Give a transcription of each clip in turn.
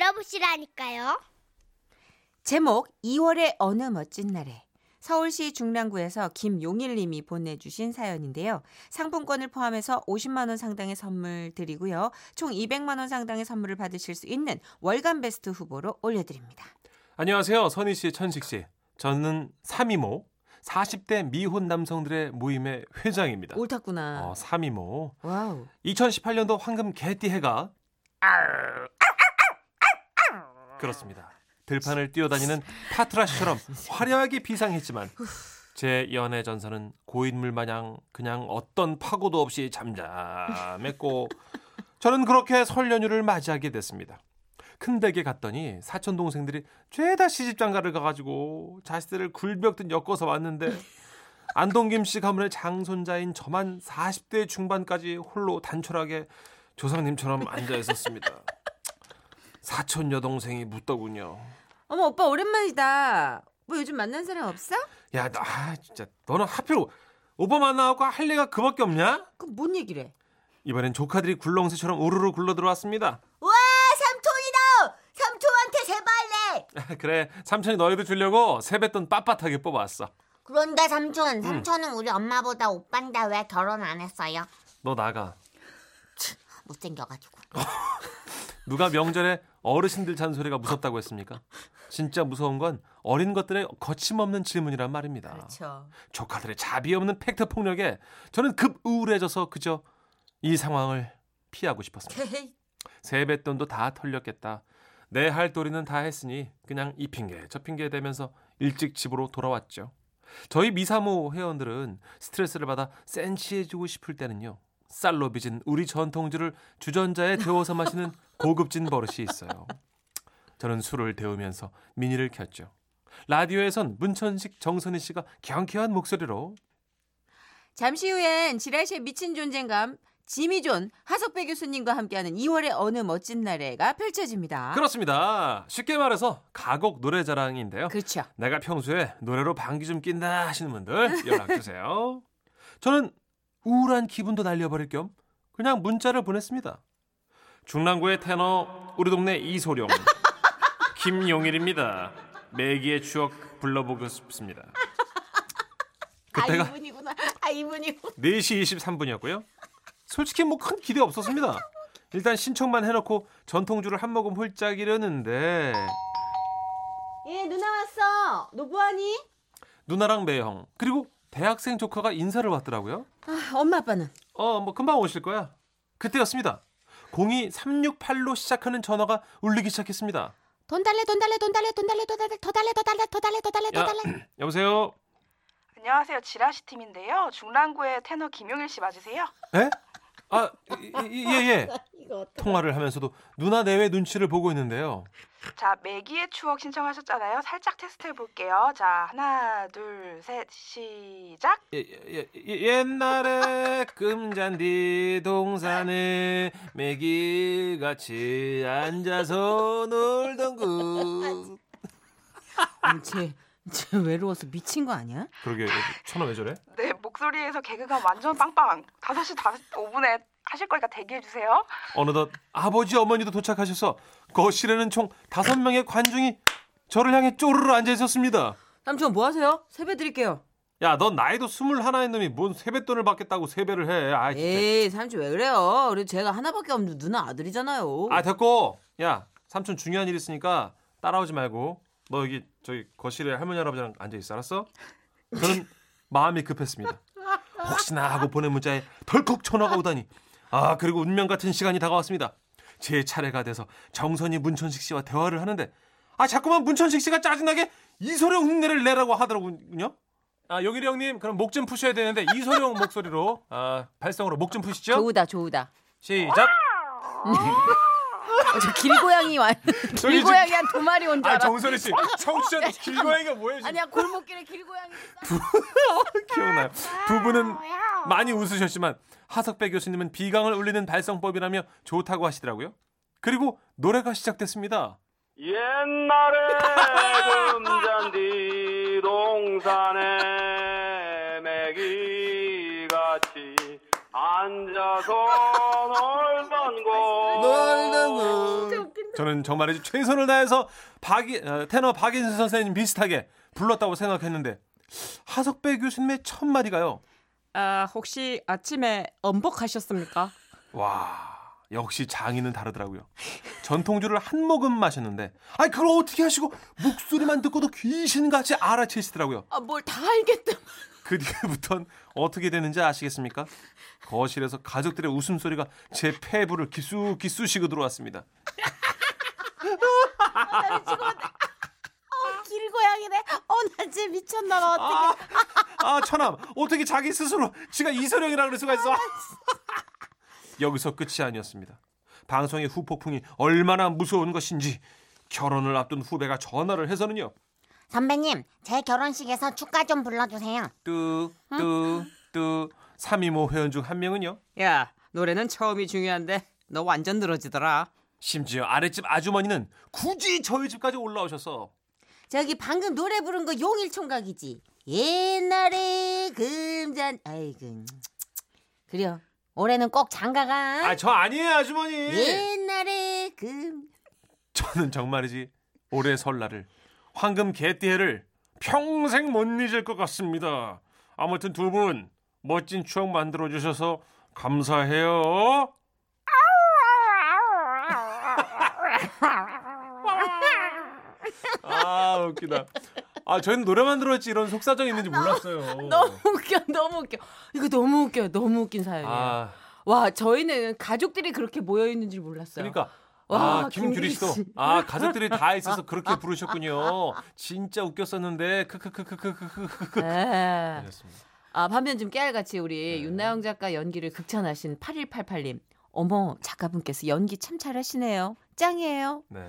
들어보시라니까요. 제목 2월의 어느 멋진 날에 서울시 중랑구에서 김용일 님이 보내주신 사연인데요. 상품권을 포함해서 50만 원 상당의 선물 드리고요. 총 200만 원 상당의 선물을 받으실 수 있는 월간 베스트 후보로 올려드립니다. 안녕하세요. 선희 씨, 천식 씨. 저는 사미모, 40대 미혼 남성들의 모임의 회장입니다. 옳았구나. 어, 사미모. wow. 2018년도 황금 개띠 해가 그렇습니다. 들판을 뛰어다니는 파트라시처럼 화려하게 비상했지만 제 연애 전선은 고인물 마냥 그냥 어떤 파고도 없이 잠잠했고 저는 그렇게 설 연휴를 맞이하게 됐습니다. 큰 댁에 갔더니 사촌 동생들이 죄다 시집장가를 가가지고 자식들을 굴벽듯 엮어서 왔는데 안동김 씨 가문의 장손자인 저만 40대 중반까지 홀로 단촐하게 조상님처럼 앉아 있었습니다. 사촌 여동생이 묻더군요. 어머 오빠 오랜만이다. 뭐 요즘 만난 사람 없어? 야, 나 아, 진짜 너는 하필 오빠 만나고 할 리가 그밖에 없냐? 그럼 뭔 얘기래? 이번엔 조카들이 굴렁쇠처럼 우르르 굴러 들어왔습니다. 와, 삼촌이다! 삼촌한테 세발래! 그래, 삼촌이 너희도 주려고 세뱃돈 빳빳하게 뽑아왔어. 그런데 삼촌, 삼촌은 우리 엄마보다 오빠인데 왜 결혼 안 했어요? 너 나가. 못생겨가지고. 누가 명절에 어르신들 잔소리가 무섭다고 했습니까? 진짜 무서운 건 어린 것들의 거침없는 질문이란 말입니다. 그렇죠. 조카들의 자비 없는 팩트 폭력에 저는 급 우울해져서 그저 이 상황을 피하고 싶었습니다. 세뱃돈도 다 털렸겠다. 내 할 도리는 다 했으니 그냥 이 핑계 저 핑계 대면서 일찍 집으로 돌아왔죠. 저희 미사모 회원들은 스트레스를 받아 센치해지고 싶을 때는요. 쌀로 빚은 우리 전통주를 주전자에 데워서 마시는 고급진 버릇이 있어요. 저는 술을 데우면서 미니를 켰죠. 라디오에선 문천식 정선희 씨가 경쾌한 목소리로 잠시 후엔 지라시의 미친 존재감 지미존 하석배 교수님과 함께하는 2월의 어느 멋진 날에가 펼쳐집니다. 그렇습니다. 쉽게 말해서 가곡 노래 자랑인데요. 그렇죠. 내가 평소에 노래로 방귀 좀 낀다 하시는 분들 연락 주세요. 저는 우울한 기분도 날려버릴 겸 그냥 문자를 보냈습니다. 중랑구의 테너 우리 동네 이소룡 김용일입니다. 매기의 추억 불러보고 싶습니다. 그때가 아 이분이구나. 아 이분이구나. 4시 23분이었고요. 솔직히 뭐 큰 기대 없었습니다. 일단 신청만 해놓고 전통주를 한 모금 홀짝 이려는데 예 누나 왔어. 너 뭐하니? 누나랑 매형 그리고 대학생 조카가 인사를 왔더라고요. 아, 엄마 아빠는 어, 뭐 금방 오실 거야. 그때였습니다. 02368로 시작하는 전화가 울리기 시작했습니다. 돈 달래 돈 달래 돈 달래 돈 달래 돈 달래 더 달래 더 달래 더 달래 더 달래 더 야, 달래. 여보세요. 안녕하세요. 지라시 팀인데요. 중랑구의 테너 김용일 씨 맞으세요? 에? 아, 예, 예. 통화를 하면서도 누나 내외 눈치를 보고 있는데요. 자, 매기의 추억 신청하셨잖아요. 살짝 테스트 해볼게요. 자, 하나, 둘, 셋, 시작. 예, 예, 예, 옛날에 금잔디 동산에 매기 같이 앉아서 놀던 곳. 쟤, 쟤 외로워서 미친 거 아니야? 그러게 천원 왜 저래? 네, 목소리에서 개그가 완전 빵빵. 5시 5분에 하실 거니까 대기해 주세요. 어느덧 아버지 어머니도 도착하셔서 거실에는 총 다섯 명의 관중이 저를 향해 쪼르르 앉아 있었습니다. 삼촌 뭐 하세요? 세배 드릴게요. 야, 넌 나이도 스물 하나인 놈이 뭔 세뱃돈을 받겠다고 세배를 해. 아, 진짜. 에이 삼촌 왜 그래요? 그래도 제가 하나밖에 없는 누나 아들이잖아요. 아, 됐고. 야, 삼촌 중요한 일 있으니까 따라오지 말고 너 여기 저기 거실에 할머니 할아버지랑 앉아 있어. 알았어? 저는 마음이 급했습니다. 혹시나 하고 보낸 문자에 덜컥 전화가 오다니. 아, 그리고 운명 같은 시간이 다가왔습니다. 제 차례가 돼서 정선이 문천식 씨와 대화를 하는데 아, 자꾸만 문천식 씨가 짜증나게 이소룡 흉내를 내라고 하더라고요. 아, 용일이 형님, 그럼 목 좀 푸셔야 되는데 이소룡 목소리로 아, 발성으로 목 좀 푸시죠. 좋으다 좋으다. 시작. 어, 저 길고양이 와. 길고양이 한 두 마리 온줄 아, 알아. 정선희 씨. 청취자한테 길고양이가 뭐예요, 지금? 아니야 골목길에 길고양이. 기억나요. 두 분은 많이 웃으셨지만 하석배 교수님은 비강을 울리는 발성법이라며 좋다고 하시더라고요. 그리고 노래가 시작됐습니다. 옛날에 금잔디 동산에 저는 정말이지 최선을 다해서 박이 어, 테너 박인수 선생님 비슷하게 불렀다고 생각했는데 하석배 교수님의 첫 마디가요. 아, 혹시 아침에 엄복하셨습니까? 와 역시 장인은 다르더라고요. 전통주를 한 모금 마셨는데 아니 그걸 어떻게 하시고 목소리만 듣고도 귀신같이 알아채시더라고요. 아, 뭘 다 알겠다. 그 뒤부턴 어떻게 되는지 아시겠습니까? 거실에서 가족들의 웃음소리가 제 폐부를 기쑤기쑤 시고 들어왔습니다. 길고양이네. 어, 나 진짜 미쳤나 봐. 아, 아 천암 어떻게 자기 스스로 지가 이소룡이라 그럴 수가 있어? 여기서 끝이 아니었습니다. 방송의 후폭풍이 얼마나 무서운 것인지 결혼을 앞둔 후배가 전화를 해서는요. 선배님, 제 결혼식에서 축가 좀 불러주세요. 뚜뚜뚜 325 회원 중 한 명은요. 야, 노래는 처음이 중요한데 너 완전 늘어지더라. 심지어 아랫집 아주머니는 굳이 저희 집까지 올라오셔서 저기 방금 노래 부른 거 용일 총각이지. 옛날에 금잔 아이고. 그래요. 올해는 꼭 장가가. 아 저 아니에요 아주머니. 옛날에 금 저는 정말이지 올해 설날을 황금 개띠해를 평생 못 잊을 것 같습니다. 아무튼 두 분 멋진 추억 만들어 주셔서 감사해요. 아 웃기다. 아 저희는 노래만 들었지 이런 속사정 있는지 몰랐어요. 너무 웃겨. 너무 웃겨. 이거 너무 웃겨. 너무 웃긴 사연이에요. 아 와, 저희는 가족들이 그렇게 모여 있는 줄 몰랐어요. 그러니까. 와, 아, 김규리 씨도 씨. 아 가족들이 다 있어서 그렇게 부르셨군요. 진짜 웃겼었는데 크크크크크크크. 네. 아, 반면 좀 깨알같이 우리 네. 윤나영 작가 연기를 극찬하신 8188님. 어머, 작가분께서 연기 참 잘하시네요. 짱이에요. 네.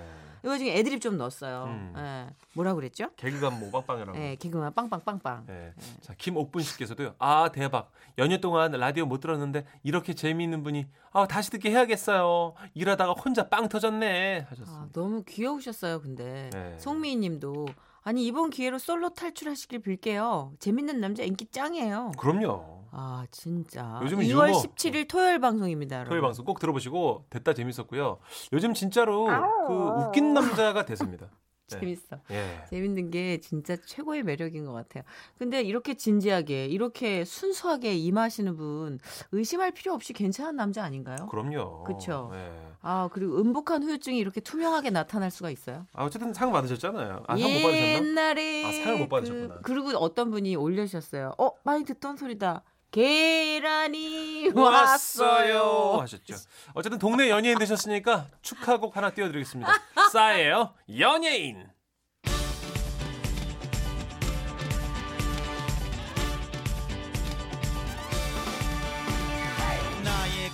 이거 중에 애드립 좀 넣었어요. 음. 예. 뭐라 그랬죠? 개그감 모방빵이라고. 예, 개그만 빵빵빵빵. 네. 자, 김옥분 씨께서도요. 아, 대박. 연휴 동안 라디오 못 들었는데 이렇게 재미있는 분이 아, 다시 듣게 해야겠어요. 일하다가 혼자 빵 터졌네. 아, 하셨습니다. 너무 귀여우셨어요, 근데. 네. 송미희 님도 아니, 이번 기회로 솔로 탈출하시길 빌게요. 재밌는 남자 인기 짱이에요. 그럼요. 아, 진짜. 요즘은 2월 유머. 17일 토요일 방송입니다, 여러분. 토요일 방송 꼭 들어보시고 됐다 재밌었고요. 요즘 진짜로 그 웃긴 남자가 됐습니다. 네. 재밌어. 예. 재밌는 게 진짜 최고의 매력인 것 같아요. 근데 이렇게 진지하게, 이렇게 순수하게 임하시는 분 의심할 필요 없이 괜찮은 남자 아닌가요? 그럼요. 그쵸. 예. 아, 그리고 음복한 후유증이 이렇게 투명하게 나타날 수가 있어요. 아, 어쨌든 상 받으셨잖아요. 아, 상못 받으셨나? 옛날에 아, 상을 못 받으셨구나. 그, 리고 어떤 분이 올려주셨어요. 어, 많이 듣던 소리다. 계란이 왔어요. 하셨죠. 어쨌든 동네 연예인 되셨으니까 축하곡 하나 띄워드리겠습니다. 싸예요 연예인.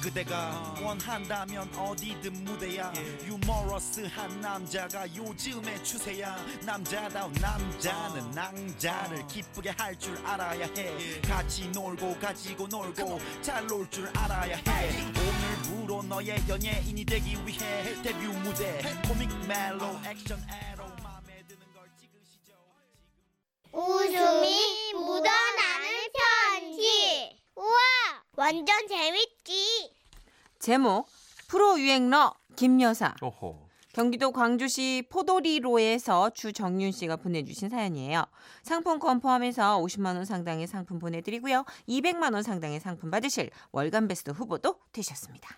그대가 원한다면 어디든 무대야. 유머러스한 남자가 요즘의 추세야. 남자다운 남자는 낭자를 기쁘게 할 줄 알아야 해. 같이 놀고 가지고 놀고 잘 놀 줄 알아야 해. 오늘부로 너의 연예인이 되기 위해 데뷔 무대. 코믹 멜로 액션 에로 맘에 드는 걸 찍으시죠. 웃음이 묻어나는 편지. 우와, 완전 재밌지. 제목 프로 유행러 김여사. 오호. 경기도 광주시 포도리로에서 주정윤 씨가 보내주신 사연이에요. 상품권 포함해서 50만 원 상당의 상품 보내드리고요. 200만 원 상당의 상품 받으실 월간 베스트 후보도 되셨습니다.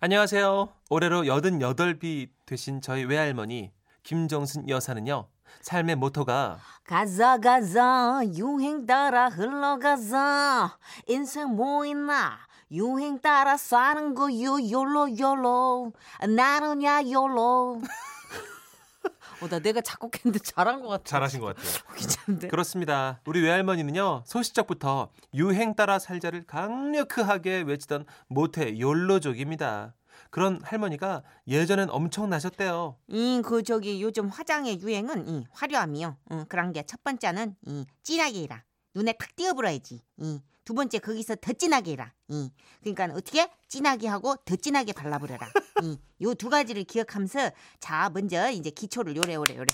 안녕하세요. 올해로 88비 되신 저희 외할머니 김정순 여사는요. 삶의 모토가 가자 가자 유행 따라 흘러가자 인생 뭐 있나 유행 따라 사는 거요 요로 요로 나는야 요로 어, 나 내가 작곡했는데 잘한 것 같아. 잘하신 것 같아요. 괜찮은데? 그렇습니다. 우리 외할머니는요. 소시적부터 유행 따라 살자를 강력하게 외치던 모태 욜로족입니다. 그런 할머니가 예전엔 엄청나셨대요. 이, 그, 저기, 요즘 화장의 유행은, 이, 화려함이요. 응, 그런 게 첫 번째는, 이, 진하게 해라. 눈에 탁 띄어불어야지. 이, 두 번째, 거기서 더 진하게 해라. 이, 그러니까 어떻게? 진하게 하고 더 진하게 발라버려라. 이, 요두 가지를 기억하면서, 자, 먼저, 이제 기초를 요래, 요래, 요래.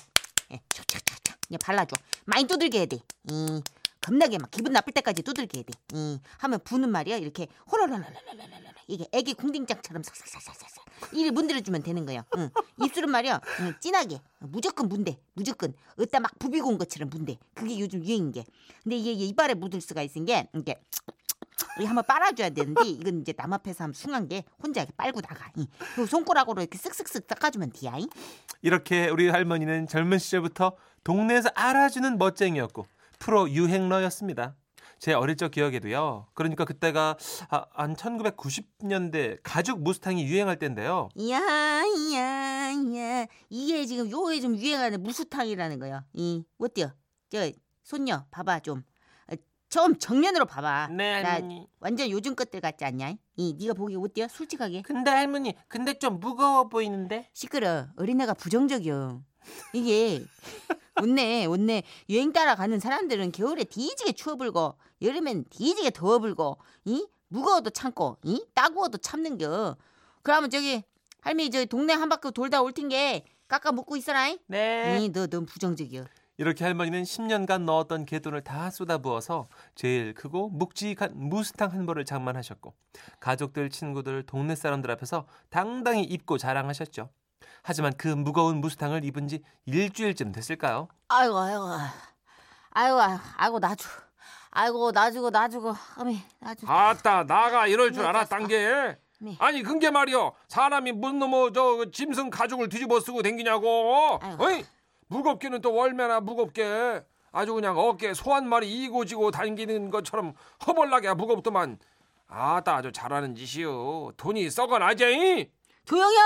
예, 촥촥촥촥. 발라줘. 많이 두들겨야 돼. 이, 겁나게 막 기분 나쁠 때까지 두들겨야 돼. 이, 하면 부는 말이야. 이렇게, 호로로로로로로로. 이게 애기 궁딩장처럼 싹싹싹싹싹. 이리 문드려주면 되는 거예요. 응. 입술은 말이야 응, 진하게 무조건 문대 무조건 으따 막 부비고 온 것처럼 문대 그게 요즘 유행인 게 근데 이게 이빨에 묻을 수가 있은 게 이게 이 한번 빨아줘야 되는데 이건 이제 남 앞에서 하면 숭한 게 혼자 이렇게 빨고 나가 이. 손가락으로 이렇게 쓱쓱쓱 닦아주면 이. 이렇게 우리 할머니는 젊은 시절부터 동네에서 알아주는 멋쟁이였고 프로 유행러였습니다. 제 어릴 적 기억에도요. 그러니까 그때가 아, 한 1990년대 가죽 무스탕이 유행할 때인데요. 이야 이야 이야 이게 지금 요에 좀 유행하는 무수탕이라는 거요. 이 어때요? 저 손녀 봐봐 좀. 어, 좀 정면으로 봐봐. 네나 할머니. 완전 요즘 것들 같지 않냐? 이 네가 보기 어때요? 솔직하게. 근데 할머니, 근데 좀 무거워 보이는데? 시끄러. 어린애가 부정적이요. 이게 온네 온네 유행 따라가는 사람들은 겨울에 뒤지게 추워 불고 여름엔 뒤지게 더워 불고 이 무거워도 참고 이 따구워도 참는겨. 그러면 저기 할머니 저기 동네 한 바퀴 돌다 올 텐게 깎아 먹고 있어라. 이 네. 너넌 부정적이여. 이렇게 할머니는 10년간 넣었던 개돈을 다 쏟아부어서 제일 크고 묵직한 무스탕 한 벌을 장만하셨고 가족들, 친구들, 동네 사람들 앞에서 당당히 입고 자랑하셨죠. 하지만 그 무거운 무스탕을 입은 지 일주일쯤 됐을까요? 아이고 아이고. 아이고 아이고 나주. 아이고 나주고 나주고. 어미 나주. 아따 나가. 이럴 줄 네, 알았단 게 네. 아니 근게 말이여. 사람이 무슨 놈의 저 짐승 가죽을 뒤집어 쓰고 댕기냐고. 어이? 무겁기는 또 얼마나 무겁게. 아주 그냥 어깨에 소한 마리 이고 지고 다니는 것처럼 허벌나게 무겁더만. 아따 아주 잘하는 짓이요 돈이 썩어나지? 조용히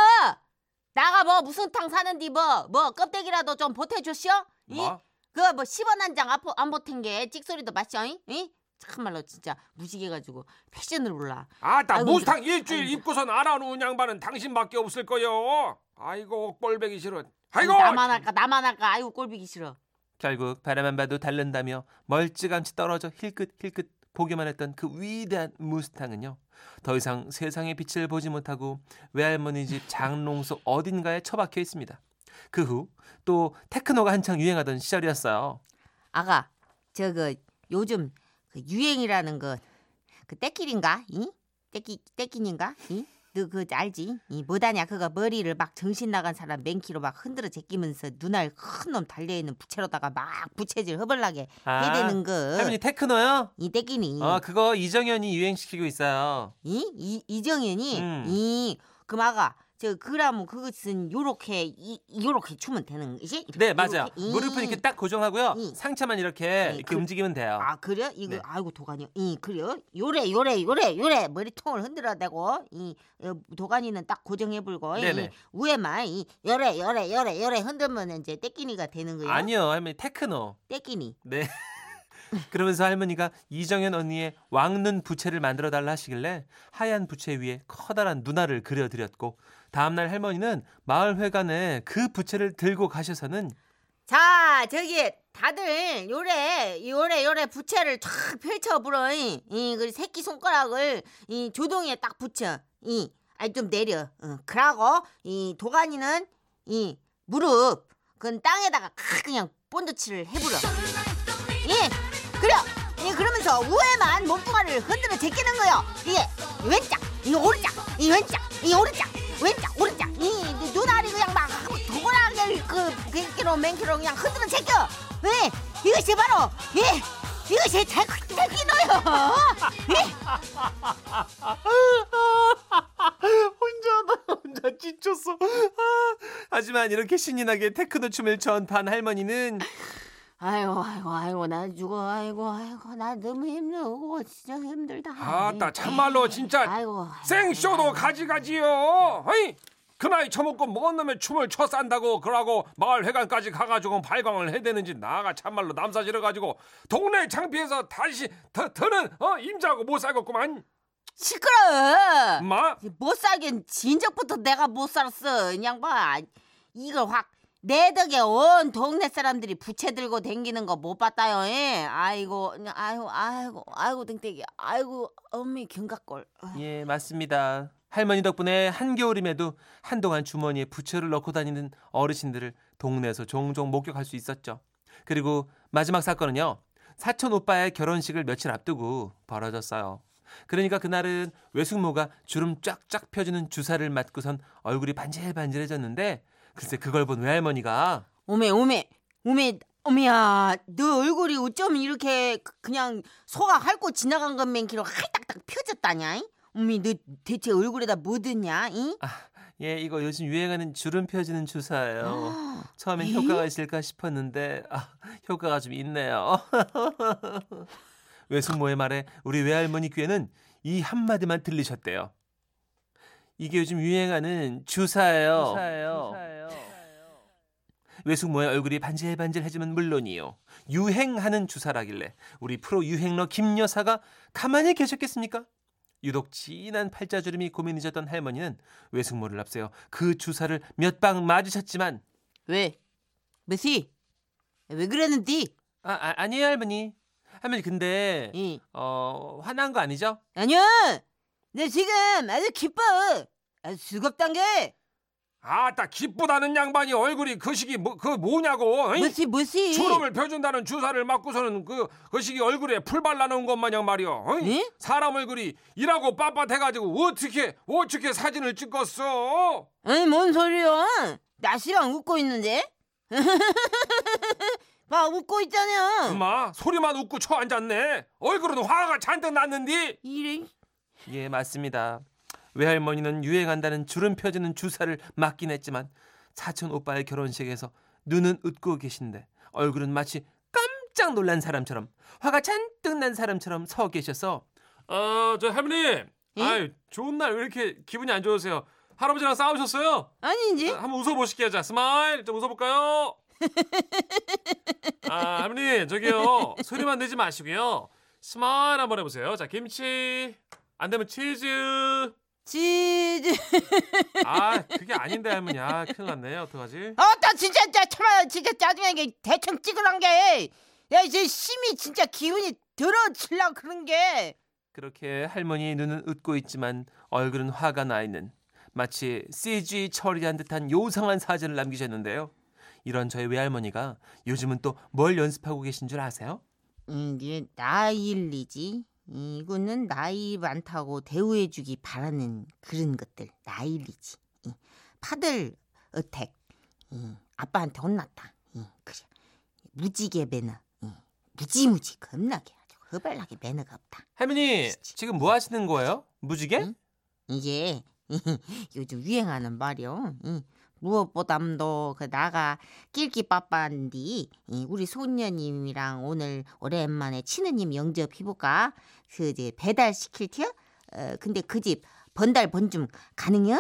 나가 뭐 무슨 탕 사는디 뭐 뭐 껍데기라도 좀 보태주시오 이? 뭐? 그거 뭐 10원 한 장 안 보탠 게 찍소리도 마셔 이? 이? 참말로 진짜 무식해가지고 패션을 몰라 아따 무스탕. 일주일 아이고. 입고선 알아놓은 양반은 당신밖에 없을 거요 아이고 꼴배기 싫어 아이고 나만 할까 나만 할까 아이고 꼴비기 싫어 결국 바라만 봐도 달른다며 멀찌감치 떨어져 힐끗 힐끗 보기만 했던 그 위대한 무스탕은요. 더 이상 세상의 빛을 보지 못하고 외할머니 집 장롱 속 어딘가에 처박혀 있습니다. 그 후 또 테크노가 한창 유행하던 시절이었어요. 아가 저그 요즘 그 유행이라는 거그 떼끼인가 이? 떼끼 떼끼인가 이? 너 그 알지? 이 뭐다냐 그거 머리를 막 정신 나간 사람 맨키로 막 흔들어 제끼면서 눈알 큰 놈 달려 있는 부채로다가 막 부채질 허벌나게 해대는 거. 아, 할머니 테크노요? 이 떼끼니. 어 그거 이정현이 유행시키고 있어요. 이? 이 이정현이 음. 이 그마가 저 그라면 그것은 요렇게 이 요렇게 추면 되는 거지? 네 맞아요. 무릎은 이렇게 딱 고정하고요. 이. 상체만 이렇게 이, 이렇게 그- 움직이면 돼요. 아 그래? 이거 네. 아이고 도가니 이 그래요? 요래 요래 요래 요래 머리통을 흔들어 대고 이 어, 도가니는 딱 고정해 불고 이. 위에만 이 요래 요래 요래 요래 흔들면 이제 떼끼니가 되는 거예요. 아니요 할머니 테크노. 떼끼니. 네. 그러면서 할머니가 이정현 언니의 왕눈 부채를 만들어 달라 하시길래 하얀 부채 위에 커다란 누나를 그려드렸고 다음날 할머니는 마을 회관에 그 부채를 들고 가셔서는 자 저기 다들 요래 요래 요래 부채를 쫙 펼쳐 불어 이, 이 그리고 새끼 손가락을 이 조동이에 딱 붙여. 이 아니 좀 내려. 어, 그러고 이 도가니는 이 무릎 그건 땅에다가 칵 그냥 본드칠을 해불어 예 그래 예 그러면서 우에만 몸뚱아리를 흔들어 제끼는 거요. 이게 왼짝 이 오른짝 이 왼짝 이 오른짝 그 뱅키로 맨키로 그냥 흔들어 제껴 예 이것이 바로 예 이것이 제끼노요? 혼자다 혼자 지쳤어. 아, 하지만 이렇게 신이 나게 테크노 춤을 춰반 할머니는 아이고 아이고 아이고 나 죽어. 아이고 아이고 나 너무 힘들고 진짜 힘들다. 아따 참말로 진짜 아이고 생쇼도 가지가지요. 어이 그 나이 처먹고 뭔 놈의 춤을 춰 싼다고 그러고 마을 회관까지 가가지고 발광을 해대는지 나가 참말로 남사지러가지고 동네 창피해서 다시 더, 더는 어 임자하고 못 살겠구만. 시끄러 엄마 못 살긴 진작부터 내가 못 살았어 이 양반 이걸 확 내 덕에 온 동네 사람들이 부채 들고 댕기는 거 못 봤다요 예? 아이고 아이고 아이고 아이고 땡땡이 아이고 어미 경각골 예 맞습니다. 할머니 덕분에 한겨울임에도 한동안 주머니에 부채를 넣고 다니는 어르신들을 동네에서 종종 목격할 수 있었죠. 그리고 마지막 사건은요. 사촌 오빠의 결혼식을 며칠 앞두고 벌어졌어요. 그러니까 그날은 외숙모가 주름 쫙쫙 펴주는 주사를 맞고선 얼굴이 반질반질해졌는데 글쎄 그걸 본 외할머니가 오메 오메 오메 오메야 너 얼굴이 어쩜 이렇게 그- 그냥 소가 핥고 지나간 것만 기로 할딱딱 펴졌다냐 이? 오메 너 대체 얼굴에다 뭐 듣냐 이? 예 이거 요즘 유행하는 주름 펴주는 주사예요. 처음엔 에? 효과가 있을까 싶었는데 아, 효과가 좀 있네요. 외숙모의 말에 우리 외할머니 귀에는 이 한마디만 들리셨대요. 이게 요즘 유행하는 주사예요. 외숙모의 얼굴이 반질반질해지면 물론이요. 유행하는 주사라길래 우리 프로 유행러 김 여사가 가만히 계셨겠습니까? 유독 진한 팔자주름이 고민이셨던 할머니는 외숙모를 앞세워 그 주사를 몇 방 맞으셨지만 왜? 뭐시 왜 그랬는디? 아, 아 아니에요 할머니. 할머니 근데 이어 화난 거 아니죠? 아니야 내 지금 아주 기뻐 아주 즐겁단 게 아따 기쁘다는 양반이 얼굴이 거시기 뭐, 그 뭐냐고. 뭐시 뭐시 주름을 펴준다는 주사를 맞고서는 그, 거시기 얼굴에 풀 발라놓은 것 마냥. 어이? 예? 사람 얼굴이 일하고 빳빳해가지고 어떻게 어떻게 사진을 찍었어? 아니 뭔 소리야 나시랑 웃고 있는데 봐 웃고 있잖아 엄마 소리만 웃고 쳐 앉았네. 얼굴은 화가 잔뜩 났는디. 이래 예 맞습니다. 외할머니는 유행한다는 주름 펴지는 주사를 맞긴 했지만 사촌 오빠의 결혼식에서 눈은 웃고 계신데 얼굴은 마치 깜짝 놀란 사람처럼 화가 잔뜩 난 사람처럼 서 계셔서 어 저 할머니. 예? 아유 좋은 날 왜 이렇게 기분이 안 좋으세요? 할아버지랑 싸우셨어요? 아니지 자, 한번 웃어보실게요. 자, smile 좀 웃어볼까요? 아, 할머니 저기요 소리만 내지 마시고요. smile 한번 해보세요. 자, 김치 안 되면 치즈. 치즈 아, 그게 아닌데 할머니. 아, 큰일 났네. 어떡하지? 아 나 진짜 짜 참아 진짜 짜증나 게 대충 찍으란 게 내가 이제 심히 진짜 기운이 들어칠라 그런 게 그렇게 할머니의 눈은 웃고 있지만 얼굴은 화가 나 있는 마치 CG 처리한 듯한 요상한 사진을 남기셨는데요. 이런 저희 외할머니가 요즘은 또 뭘 연습하고 계신 줄 아세요? 이게 나일리지 이거는 나이 많다고 대우해주기 바라는 그런 것들 나일리지 이, 파들 어택 이, 아빠한테 혼났다 이, 그래 무지개 매너 이, 무지무지 겁나게 아주 허발나게 매너가 없다 할머니 지금 뭐 하시는 거예요? 무지개? 응? 이게 요즘 유행하는 말이요. 이, 무엇보담도 그 나가 낄기 빠빠인디 이, 우리 손녀님이랑 오늘 오랜만에 친느님 영접 해볼까? 그 이제 배달 시킬 티야? 어, 근데 그 집 번달 번좀 가능해?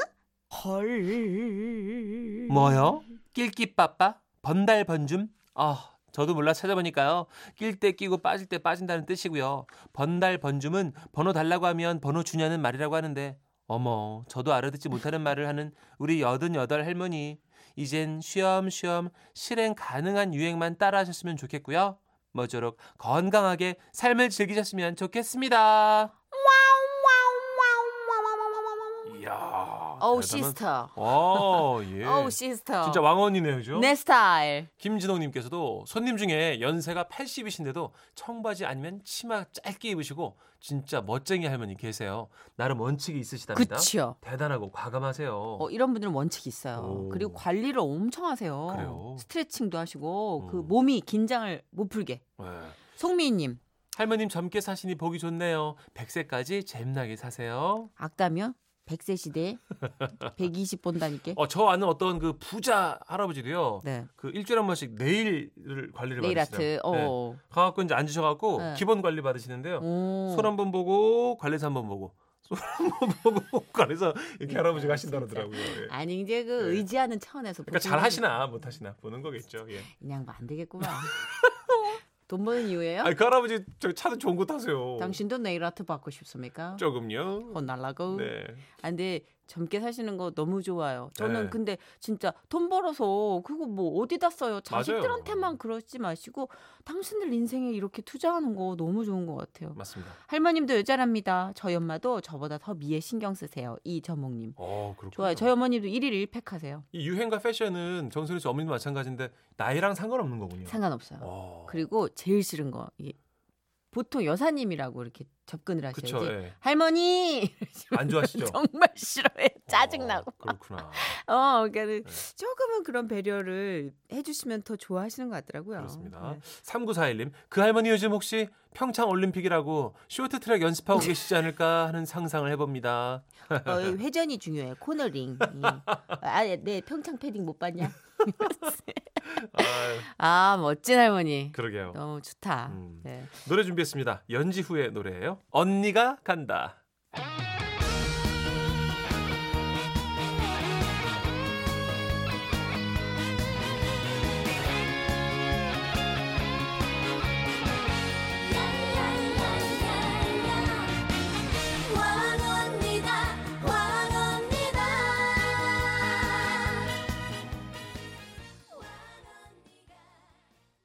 헐. 뭐요? 낄끼 빠빠? 번달 번줌? 아, 저도 몰라 찾아보니까요. 낄 때 끼고 빠질 때 빠진다는 뜻이고요. 번달 번줌은 번호 달라고 하면 번호 주냐는 말이라고 하는데 어머, 저도 알아듣지 못하는 말을 하는 우리 여든 여덟 할머니. 이젠 쉬엄쉬엄 실행 가능한 유행만 따라하셨으면 좋겠고요. 모쪼록 건강하게 삶을 즐기셨으면 좋겠습니다. 오 대단한- sister. 와, 예. 오 sister. 진짜 왕언니네요, 그죠? 내 스타일. 김진홍님께서도 손님 중에 연세가 80이신데도 청바지 아니면 치마 짧게 입으시고 진짜 멋쟁이 할머니 계세요. 나름 원칙이 있으시답니다. 그쵸. 대단하고 과감하세요. 어, 이런 분들은 원칙이 있어요. 오. 그리고 관리를 엄청 하세요. 그래요? 스트레칭도 하시고 그 음. 몸이 긴장을 못 풀게. 네. 송미희님 할머님 젊게 사시니 보기 좋네요. 100세까지 잼나게 사세요. 악다며 100세 시대에 120 본다니까. 어, 저 아는 어떤 그 부자 할아버지도요. 네. 그 일주일에 한 번씩 네일을 관리를 네일 아트. 받으시더라고요. 어. 네. 가갖고 이제 앉으셔갖고 네. 기본 관리 받으시는데요. 오. 손한 번 보고 관리사 한 번 보고 손 한 번 보고 관리사 이렇게 할아버지가 하신다 그러더라고요. 예. 아니 이제 그 네. 의지하는 차원에서 그러니까 잘 하시나 못 하시나 보는 거겠죠. 예. 그냥 뭐 안 되겠구만. 돈 버는 이유예요? 아니 그 할아버지 저 차도 좋은 거 타세요. 당신도 네일 아트 받고 싶습니까? 조금요. 혼날라고. 네. 아, 근데 젊게 사시는 거 너무 좋아요. 저는 네. 근데 진짜 돈 벌어서 그거 뭐 어디다 써요? 맞아요. 자식들한테만 그러지 마시고 당신들 인생에 이렇게 투자하는 거 너무 좋은 것 같아요. 맞습니다. 할머님도 여자랍니다. 저희 엄마도 저보다 더 미에 신경 쓰세요. 이저목님. 어 그렇군요. 좋아요. 저희 어머님도 일일 일팩하세요. 이 유행과 패션은 정선희 씨 어머님도 마찬가지인데 나이랑 상관없는 거군요. 상관없어요. 어. 그리고 제일 싫은 거 보통 여사님이라고 이렇게 접근을 하셔야지. 그쵸. 예. 할머니 안 좋아하시죠? 정말 싫어해. 짜증나고. 어, 그렇구나. 어, 그러니까 네. 조금은 그런 배려를 해주시면 더 좋아하시는 것 같더라고요. 그렇습니다. 네. 3941님, 그 할머니 요즘 혹시 평창 올림픽이라고 쇼트트랙 연습하고 계시지 않을까 하는 상상을 해봅니다. 어, 회전이 중요해요. 코너링. 예. 아, 네 평창 패딩 못 봤냐? 아유, 아, 멋진 할머니. 그러게요. 너무 좋다. 음. 네. 노래 준비했습니다. 연지 후의 노래예요. 언니가 간다.